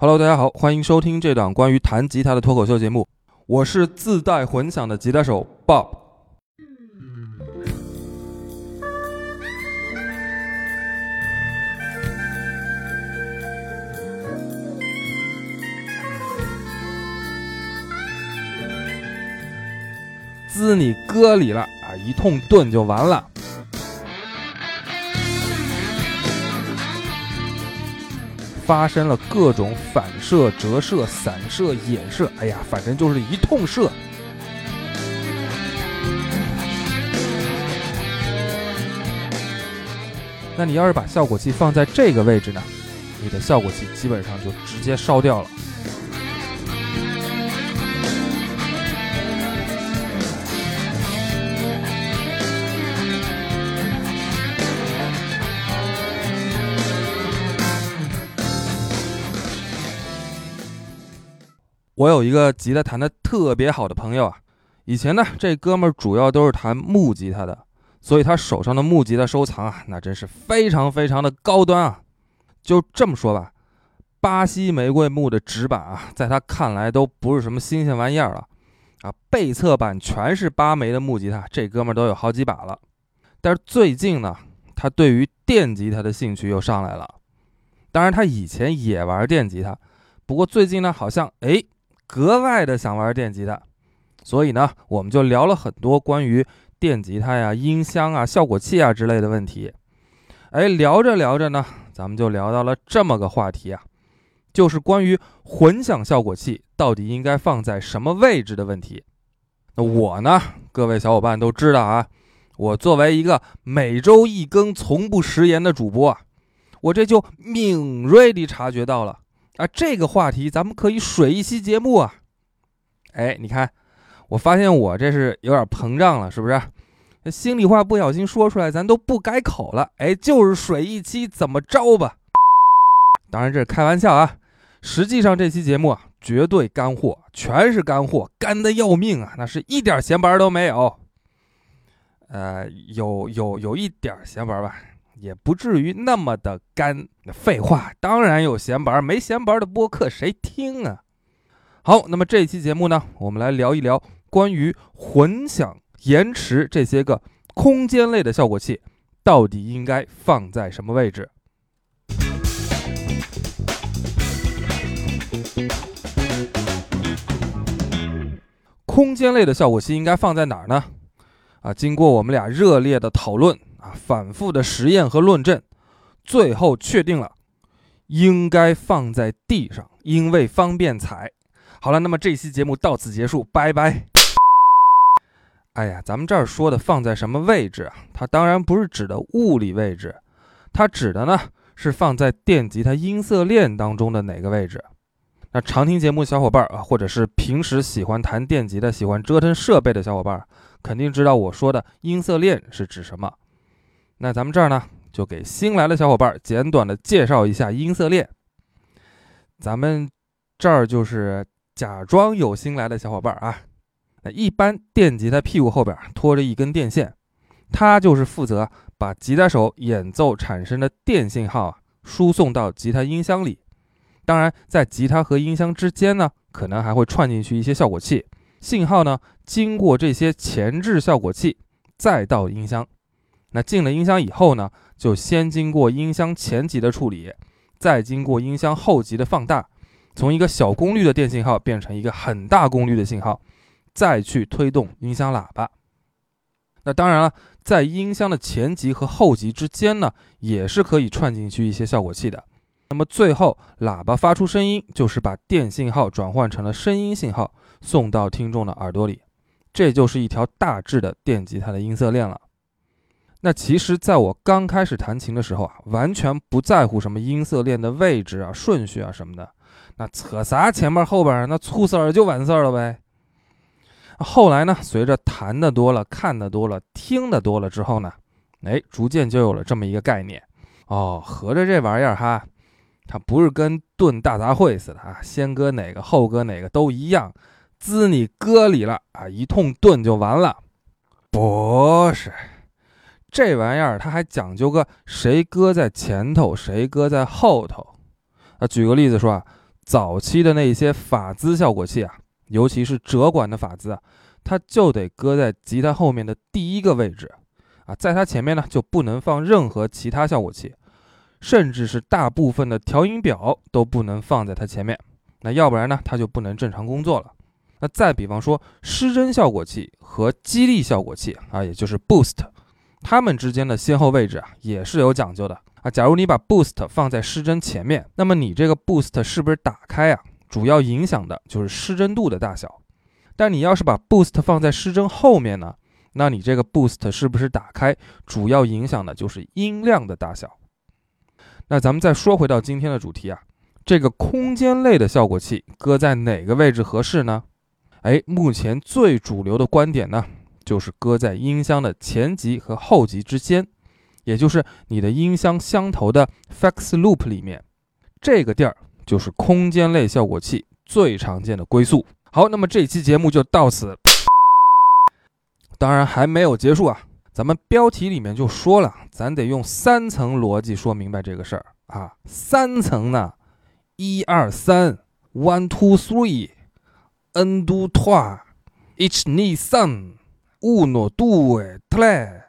Hello，大家好，欢迎收听这档关于弹吉他的脱口秀节目。我是自带混响的吉他手 Bob。滋你歌里了啊，一通炖就完了。发生了各种反射、折射、散射、衍射，哎呀，反正就是一通射。那你要是把效果器放在这个位置呢，你的效果器基本上就直接烧掉了。我有一个吉他弹的特别好的朋友啊，以前呢，这哥们儿主要都是弹木吉他的，所以他手上的木吉他收藏啊，那真是非常非常的高端啊。就这么说吧，巴西玫瑰木的指板啊，在他看来都不是什么新鲜玩意儿了啊。背侧板全是巴梅的木吉他，这哥们儿都有好几把了。但是最近呢，他对于电吉他的兴趣又上来了。当然，他以前也玩电吉他，不过最近呢，好像哎。格外的想玩电吉他，所以呢，我们就聊了很多关于电吉他呀、音箱啊、效果器啊之类的问题。哎，聊着聊着呢，咱们就聊到了这么个话题啊，就是关于混响效果器到底应该放在什么位置的问题。那我呢，各位小伙伴都知道啊，我作为一个每周一更、从不食言的主播啊，我这就敏锐地察觉到了。啊，这个话题咱们可以水一期节目啊！哎，你看，我发现我这是有点膨胀了，是不是？心里话不小心说出来，咱都不改口了。哎，就是水一期，怎么着吧？当然这是开玩笑啊，实际上这期节目啊，绝对干货，全是干货，干的要命啊，那是一点闲白都没有。呃，有有有一点闲白吧。也不至于那么的干。废话，当然有闲白，没闲白的播客谁听啊？好，那么这期节目呢，我们来聊一聊关于混响、延迟这些个空间类的效果器，到底应该放在什么位置？空间类的效果器应该放在哪儿呢？啊，经过我们俩热烈的讨论。反复的实验和论证，最后确定了，应该放在地上，因为方便踩。好了，那么这期节目到此结束，拜拜。哎呀，咱们这儿说的放在什么位置啊？它当然不是指的物理位置，它指的呢是放在电吉他音色链当中的哪个位置。那常听节目小伙伴啊，或者是平时喜欢弹电吉的、喜欢折腾设备的小伙伴，肯定知道我说的音色链是指什么。那咱们这儿呢，就给新来的小伙伴简短的介绍一下音色链。咱们这儿就是假装有新来的小伙伴啊。那一般电吉他屁股后边拖着一根电线，它就是负责把吉他手演奏产生的电信号啊输送到吉他音箱里。当然，在吉他和音箱之间呢，可能还会串进去一些效果器，信号呢经过这些前置效果器再到音箱。那进了音箱以后呢，就先经过音箱前级的处理，再经过音箱后级的放大，从一个小功率的电信号变成一个很大功率的信号，再去推动音箱喇叭。那当然了，在音箱的前级和后级之间呢，也是可以串进去一些效果器的。那么最后，喇叭发出声音，就是把电信号转换成了声音信号，送到听众的耳朵里。这就是一条大致的电吉他的音色链了。那其实，在我刚开始弹琴的时候啊，完全不在乎什么音色链的位置啊、顺序啊什么的，那扯啥前面后边，那粗色儿就完事儿了呗。后来呢，随着弹的多了、看的多了、听的多了之后呢，哎，逐渐就有了这么一个概念哦，合着这玩意儿哈，它不是跟炖大杂烩似的啊，先搁哪个后搁哪个都一样，滋你搁里了啊，一通炖就完了，不是。这玩意儿它还讲究个谁搁在前头，谁搁在后头。啊，举个例子说啊，早期的那些法兹效果器啊，尤其是折管的法兹啊，它就得搁在吉他后面的第一个位置啊，在它前面呢就不能放任何其他效果器，甚至是大部分的调音表都不能放在它前面。那要不然呢，它就不能正常工作了。那再比方说，失真效果器和激励效果器啊，也就是 boost，它们之间的先后位置啊，也是有讲究的啊。假如你把 boost 放在失真前面，那么你这个 boost 是不是打开啊？主要影响的就是失真度的大小。但你要是把 boost 放在失真后面呢，那你这个 boost 是不是打开，主要影响的就是音量的大小。那咱们再说回到今天的主题啊。这个空间类的效果器搁在哪个位置合适呢？哎，目前最主流的观点呢，就是搁在音箱的前级和后级之间，也就是你的音箱箱头的 FX Loop 里面，这个地儿就是空间类效果器最常见的归宿。好，那么这期节目就到此，当然还没有结束啊，咱们标题里面就说了，咱得用三层逻辑说明白这个事儿啊，三层呢。一二三，one two three，n do two，each need some，uno due，tre。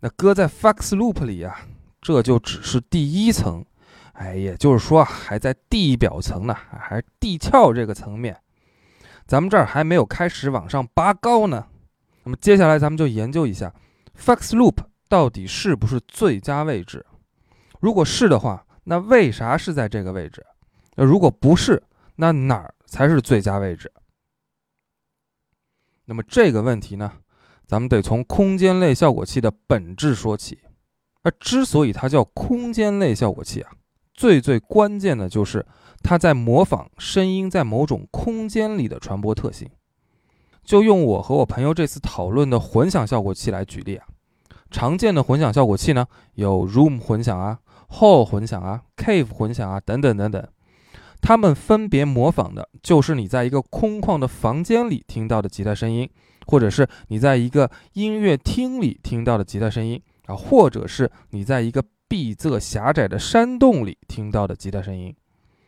那搁在 FX Loop 里啊，这就只是第一层，哎，也就是说还在地表层呢，还是地壳这个层面，咱们这儿还没有开始往上拔高呢。那么接下来咱们就研究一下 Fox Loop 到底是不是最佳位置？如果是的话，那为啥是在这个位置？那如果不是，那哪儿才是最佳位置？那么这个问题呢，咱们得从空间类效果器的本质说起。而之所以它叫空间类效果器啊，最最关键的就是它在模仿声音在某种空间里的传播特性。就用我和我朋友这次讨论的混响效果器来举例啊，常见的混响效果器呢，有 room 混响啊、hall 混响啊、cave 混响啊等等等等。它们分别模仿的就是你在一个空旷的房间里听到的吉他声音，或者是你在一个音乐厅里听到的吉他声音啊，或者是你在一个闭塞狭窄的山洞里听到的吉他声音。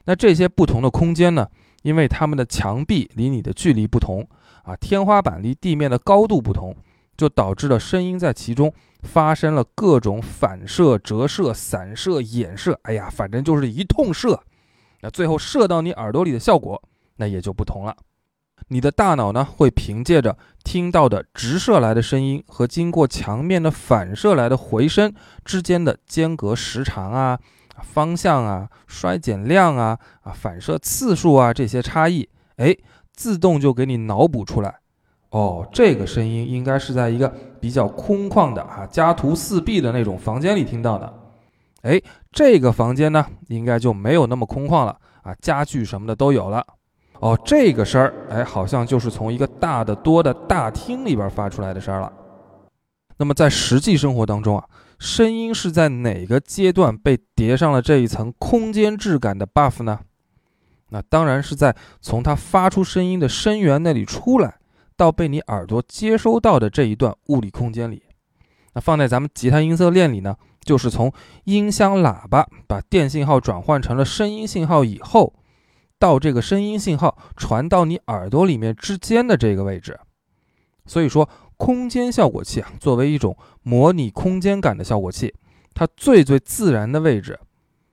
那这些不同的空间呢，因为它们的墙壁离你的距离不同啊，天花板离地面的高度不同，就导致了声音在其中发生了各种反射、折射、散射、衍射，哎呀，反正就是一通射。那最后射到你耳朵里的效果，那也就不同了。你的大脑呢，会凭借着听到的直射来的声音和经过墙面的反射来的回声之间的间隔时长啊、方向啊、衰减量啊、啊反射次数啊这些差异，哎，自动就给你脑补出来。哦，这个声音应该是在一个比较空旷的啊家徒四壁的那种房间里听到的。哎，这个房间呢，应该就没有那么空旷了啊，家具什么的都有了。哦，这个声儿，哎，好像就是从一个大的多的大厅里边发出来的声儿了。那么在实际生活当中啊，声音是在哪个阶段被叠上了这一层空间质感的 buff 呢？那当然是在从它发出声音的声源那里出来，到被你耳朵接收到的这一段物理空间里。那放在咱们吉他音色链里呢？就是从音箱喇叭把电信号转换成了声音信号以后，到这个声音信号传到你耳朵里面之间的这个位置。所以说，空间效果器啊，作为一种模拟空间感的效果器，它最最自然的位置，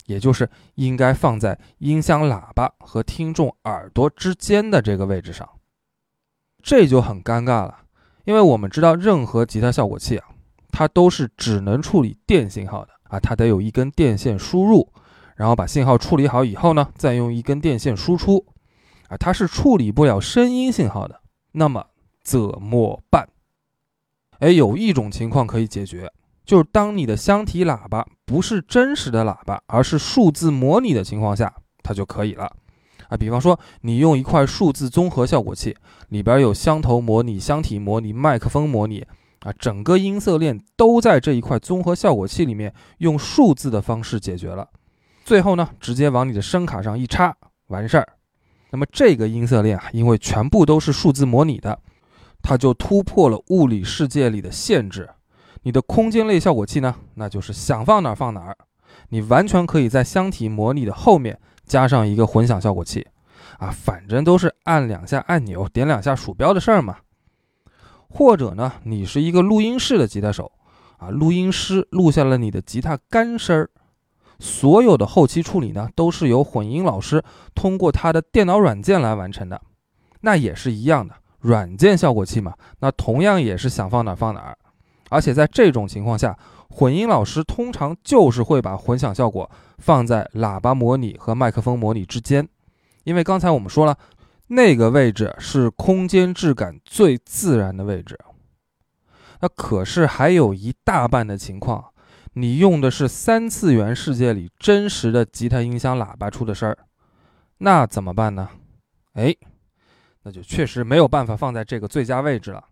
也就是应该放在音箱喇叭和听众耳朵之间的这个位置上。这就很尴尬了，因为我们知道任何吉他效果器啊。它都是只能处理电信号的啊，它得有一根电线输入，然后把信号处理好以后呢，再用一根电线输出，啊，它是处理不了声音信号的。那么怎么办？哎，有一种情况可以解决，就是当你的箱体喇叭不是真实的喇叭，而是数字模拟的情况下，它就可以了。啊，比方说你用一块数字综合效果器，里边有箱头模拟、箱体模拟、麦克风模拟。啊，整个音色链都在这一块综合效果器里面用数字的方式解决了，最后呢，直接往你的声卡上一插，完事儿。那么这个音色链啊，因为全部都是数字模拟的，它就突破了物理世界里的限制。你的空间类效果器呢，那就是想放哪儿放哪儿，你完全可以在箱体模拟的后面加上一个混响效果器，啊，反正都是按两下按钮、点两下鼠标的事儿嘛。或者呢，你是一个录音室的吉他手，啊，录音师录下了你的吉他干声儿，所有的后期处理呢，都是由混音老师通过他的电脑软件来完成的。那也是一样的，软件效果器嘛，那同样也是想放哪放哪儿。而且在这种情况下，混音老师通常就是会把混响效果放在喇叭模拟和麦克风模拟之间，因为刚才我们说了，那个位置是空间质感最自然的位置。那可是还有一大半的情况，你用的是三次元世界里真实的吉他音箱喇叭出的声儿，那怎么办呢？哎，那就确实没有办法放在这个最佳位置了，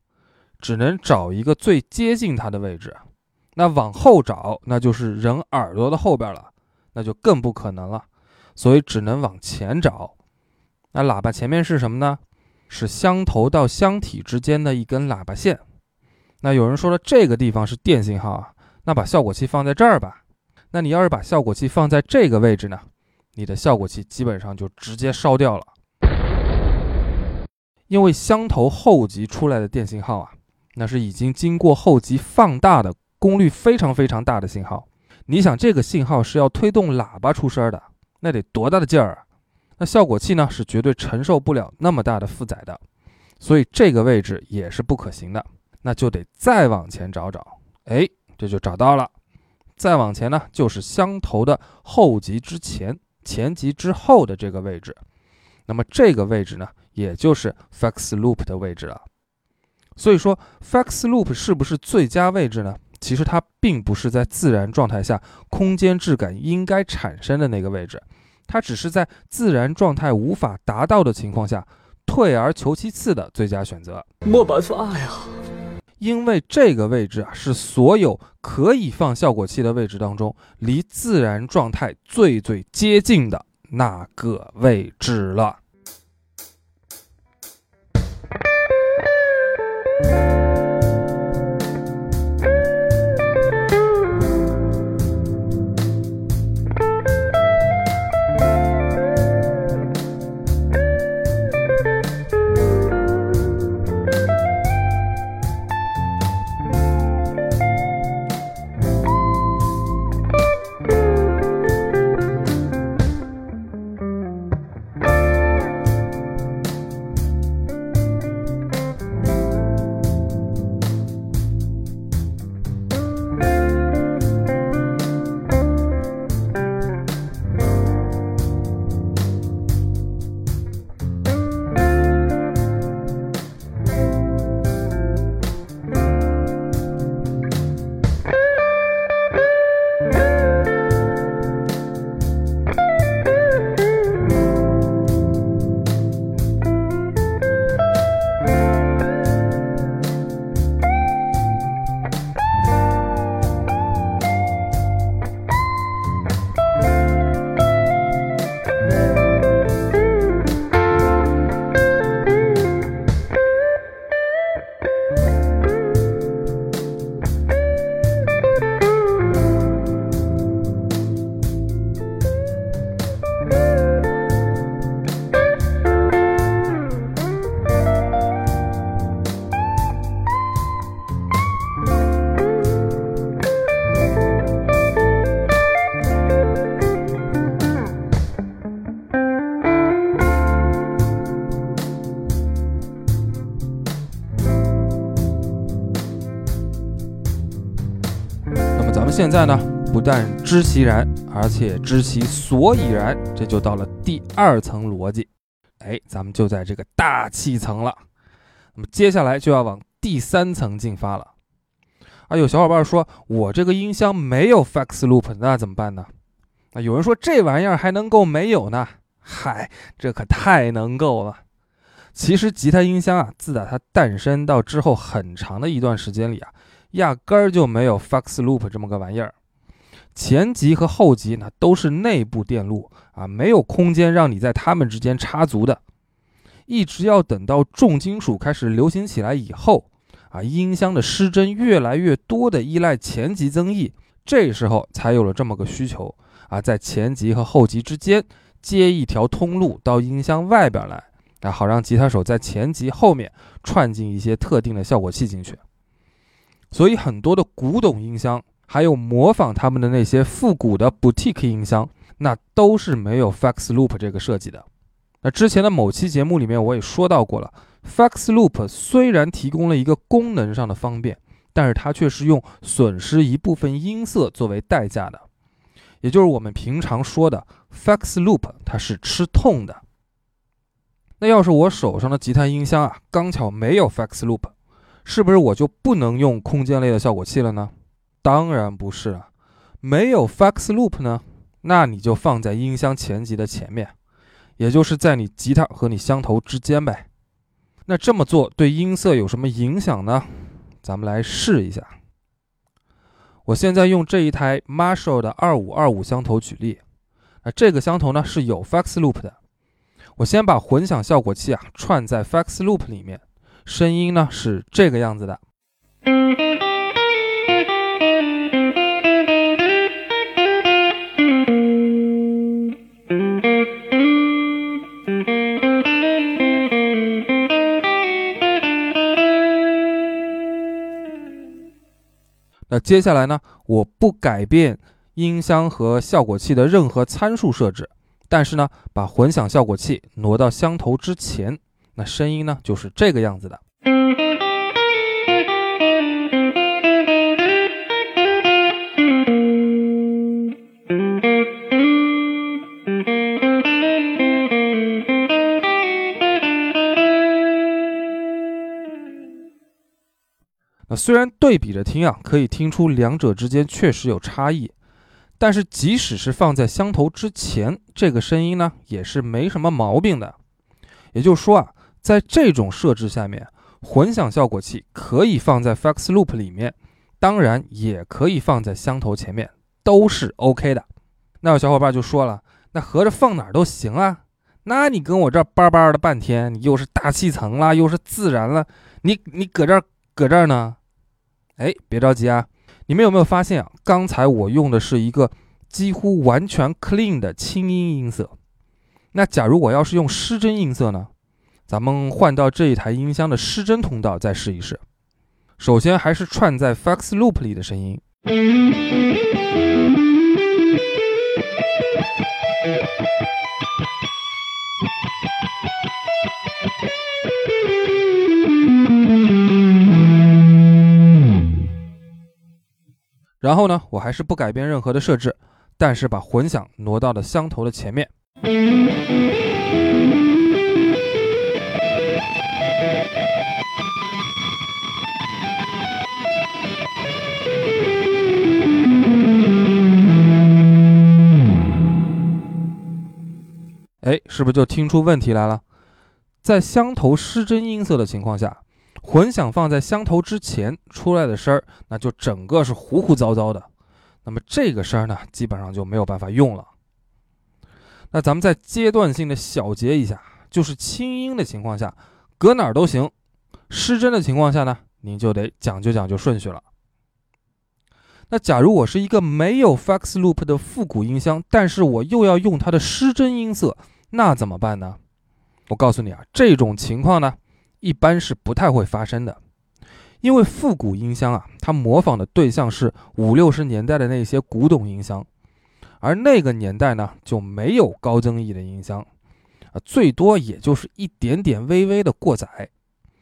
只能找一个最接近它的位置。那往后找，那就是人耳朵的后边了，那就更不可能了。所以只能往前找。那喇叭前面是什么呢？是箱头到箱体之间的一根喇叭线。那有人说了，这个地方是电信号啊，那把效果器放在这儿吧。那你要是把效果器放在这个位置呢，你的效果器基本上就直接烧掉了。因为箱头后级出来的电信号啊，那是已经经过后级放大的。功率非常非常大的信号，你想这个信号是要推动喇叭出声的，那得多大的劲儿啊？那效果器呢是绝对承受不了那么大的负载的，所以这个位置也是不可行的，那就得再往前找找。哎，这就找到了。再往前呢，就是箱头的后级之前、前级之后的这个位置。那么这个位置呢，也就是 fax Loop 的位置了。所以说，fax Loop 是不是最佳位置呢？其实它并不是在自然状态下空间质感应该产生的那个位置，它只是在自然状态无法达到的情况下，退而求其次的最佳选择。没办法呀，因为这个位置啊是所有可以放效果器的位置当中，离自然状态最最接近的那个位置了。现在呢，不但知其然，而且知其所以然，这就到了第二层逻辑。哎，咱们就在这个大气层了。那么接下来就要往第三层进发了。啊，有小伙伴说，我这个音箱没有 Fax Loop，那怎么办呢？啊，有人说这玩意儿还能够没有呢？嗨，这可太能够了。其实吉他音箱啊，自打它诞生到之后很长的一段时间里啊。压根儿就没有 FX Loop 这么个玩意儿，前级和后级那都是内部电路啊，没有空间让你在它们之间插足的。一直要等到重金属开始流行起来以后啊，音箱的失真越来越多的依赖前级增益，这时候才有了这么个需求啊，在前级和后级之间接一条通路到音箱外边来，啊，好让吉他手在前级后面串进一些特定的效果器进去。所以很多的古董音箱，还有模仿他们的那些复古的 boutique 音箱，那都是没有 Fax Loop 这个设计的。那之前的某期节目里面我也说到过了，Fax Loop 虽然提供了一个功能上的方便，但是它却是用损失一部分音色作为代价的，也就是我们平常说的 Fax Loop，它是吃痛的。那要是我手上的吉他音箱啊，刚巧没有 Fax Loop。是不是我就不能用空间类的效果器了呢？当然不是啊，没有 Fax Loop 呢，那你就放在音箱前级的前面，也就是在你吉他和你箱头之间呗。那这么做对音色有什么影响呢？咱们来试一下。我现在用这一台 Marshall 的二五二五箱头举例，那这个箱头呢是有 Fax Loop 的。我先把混响效果器啊串在 Fax Loop 里面。声音呢是这个样子的。那接下来呢，我不改变音箱和效果器的任何参数设置，但是呢，把混响效果器挪到箱头之前。那声音呢，就是这个样子的。那虽然对比着听啊，可以听出两者之间确实有差异，但是即使是放在箱头之前，这个声音呢，也是没什么毛病的。也就是说啊。在这种设置下面，混响效果器可以放在 FX Loop 里面，当然也可以放在箱头前面，都是 OK 的。那有小伙伴就说了，那合着放哪儿都行啊？那你跟我这叭叭的半天，你又是大气层啦，又是自然了，你你搁这儿搁这儿呢？哎，别着急啊，你们有没有发现啊？刚才我用的是一个几乎完全 clean 的清音音色，那假如我要是用失真音色呢？咱们换到这一台音箱的失真通道再试一试。首先还是串在 Fax Loop 里的声音，然后呢，我还是不改变任何的设置，但是把混响挪到了箱头的前面。哎，是不是就听出问题来了？在箱头失真音色的情况下，混响放在箱头之前出来的声儿，那就整个是糊糊糟糟的。那么这个声儿呢，基本上就没有办法用了。那咱们再阶段性的小结一下，就是轻音的情况下，搁哪儿都行；失真的情况下呢，您就得讲究讲究顺序了。那假如我是一个没有 Fax Loop 的复古音箱，但是我又要用它的失真音色。那怎么办呢？我告诉你啊，这种情况呢，一般是不太会发生的，因为复古音箱啊，它模仿的对象是五六十年代的那些古董音箱，而那个年代呢，就没有高增益的音箱，啊，最多也就是一点点微微的过载。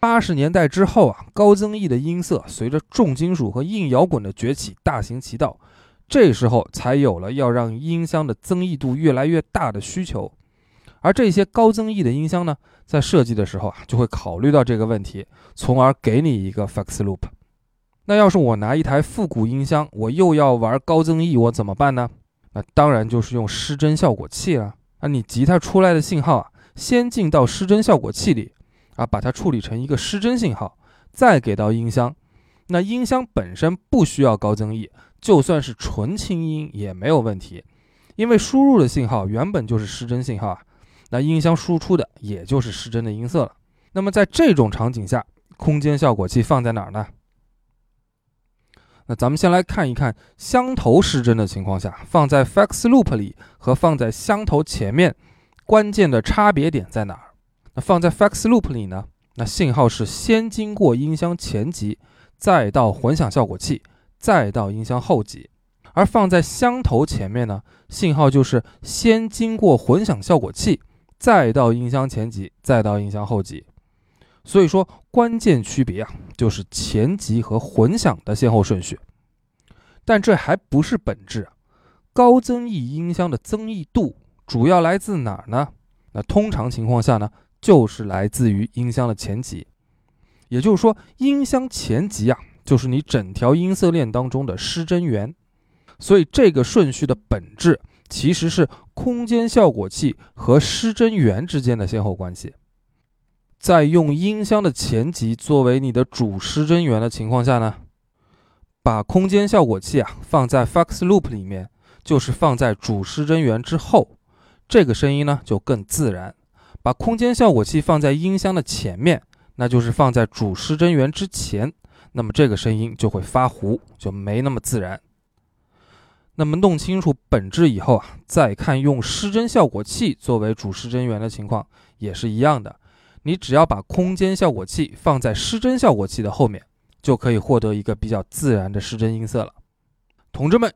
八十年代之后啊，高增益的音色随着重金属和硬摇滚的崛起大行其道，这时候才有了要让音箱的增益度越来越大的需求。而这些高增益的音箱呢，在设计的时候啊，就会考虑到这个问题，从而给你一个 Fax Loop。那要是我拿一台复古音箱，我又要玩高增益，我怎么办呢？那当然就是用失真效果器了。啊，你吉他出来的信号啊，先进到失真效果器里，啊，把它处理成一个失真信号，再给到音箱。那音箱本身不需要高增益，就算是纯清音也没有问题，因为输入的信号原本就是失真信号啊。那音箱输出的也就是失真的音色了。那么在这种场景下，空间效果器放在哪儿呢？那咱们先来看一看箱头失真的情况下，放在 Fax Loop 里和放在箱头前面，关键的差别点在哪儿？那放在 FX Loop 里呢？那信号是先经过音箱前级，再到混响效果器，再到音箱后级；而放在箱头前面呢，信号就是先经过混响效果器，再到音箱前级，再到音箱后级。所以说，关键区别啊，就是前级和混响的先后顺序。但这还不是本质！高增益音箱的增益度主要来自哪儿呢？那通常情况下呢？就是来自于音箱的前级，也就是说，音箱前级啊，就是你整条音色链当中的失真源。所以这个顺序的本质其实是空间效果器和失真源之间的先后关系。在用音箱的前级作为你的主失真源的情况下呢，把空间效果器啊放在 Fox Loop 里面，就是放在主失真源之后，这个声音呢就更自然。把空间效果器放在音箱的前面，那就是放在主失真源之前，那么这个声音就会发糊，就没那么自然。那么弄清楚本质以后啊，再看用失真效果器作为主失真源的情况也是一样的。你只要把空间效果器放在失真效果器的后面，就可以获得一个比较自然的失真音色了。同志们，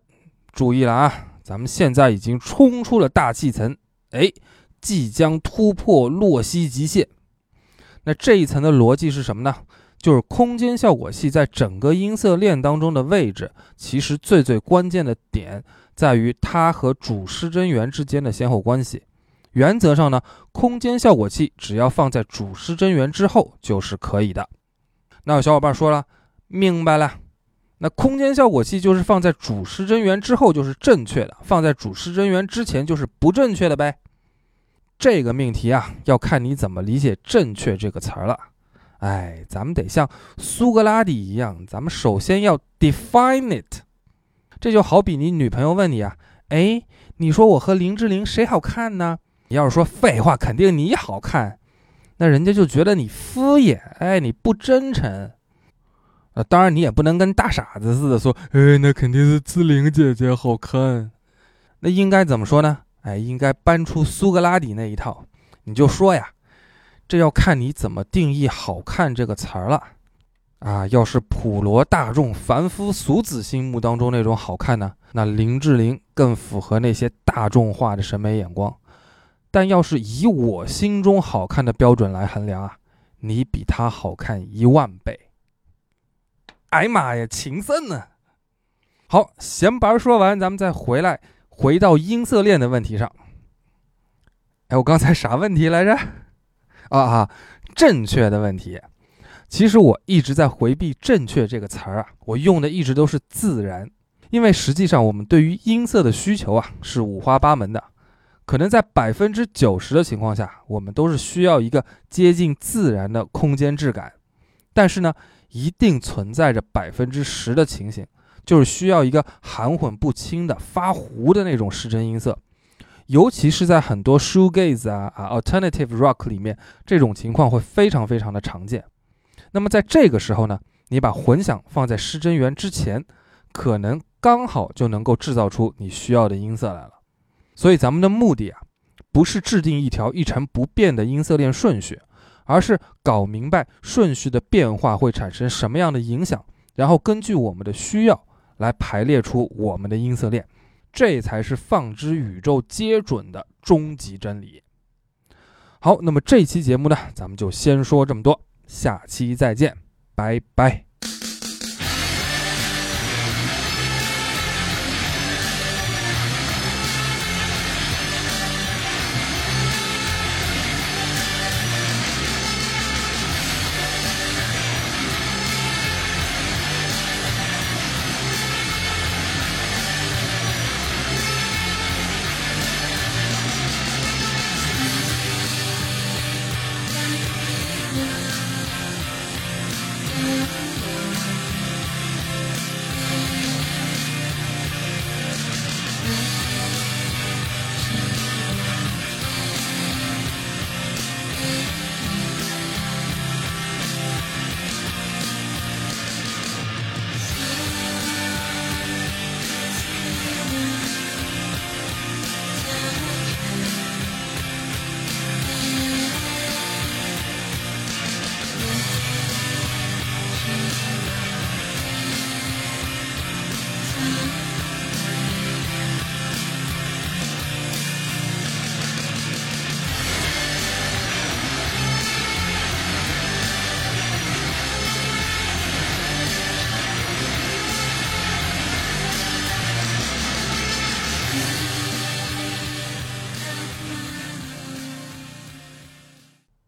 注意了啊，咱们现在已经冲出了大气层，哎。即将突破洛希极限，那这一层的逻辑是什么呢？就是空间效果器在整个音色链当中的位置，其实最最关键的点在于它和主失真源之间的先后关系。原则上呢，空间效果器只要放在主失真源之后就是可以的。那有小伙伴说了，明白了，那空间效果器就是放在主失真源之后就是正确的，放在主失真源之前就是不正确的呗。这个命题啊，要看你怎么理解“正确”这个词儿了。哎，咱们得像苏格拉底一样，咱们首先要 define it。这就好比你女朋友问你啊，哎，你说我和林志玲谁好看呢？你要是说废话，肯定你好看，那人家就觉得你敷衍，哎，你不真诚。呃，当然你也不能跟大傻子似的说，哎，那肯定是志玲姐姐好看。那应该怎么说呢？哎，应该搬出苏格拉底那一套，你就说呀，这要看你怎么定义“好看”这个词儿了。啊，要是普罗大众、凡夫俗子心目当中那种好看呢，那林志玲更符合那些大众化的审美眼光。但要是以我心中好看的标准来衡量啊，你比她好看一万倍。哎妈呀，情圣呢？好，闲白说完，咱们再回来。回到音色链的问题上，哎，我刚才啥问题来着？啊啊，正确的问题。其实我一直在回避“正确”这个词儿啊，我用的一直都是“自然”，因为实际上我们对于音色的需求啊是五花八门的，可能在百分之九十的情况下，我们都是需要一个接近自然的空间质感，但是呢，一定存在着百分之十的情形。就是需要一个含混不清的发糊的那种失真音色，尤其是在很多 shoegaze 啊啊 alternative rock 里面，这种情况会非常非常的常见。那么在这个时候呢，你把混响放在失真源之前，可能刚好就能够制造出你需要的音色来了。所以咱们的目的啊，不是制定一条一成不变的音色链顺序，而是搞明白顺序的变化会产生什么样的影响，然后根据我们的需要。来排列出我们的音色链，这才是放之宇宙皆准的终极真理。好，那么这期节目呢，咱们就先说这么多，下期再见，拜拜。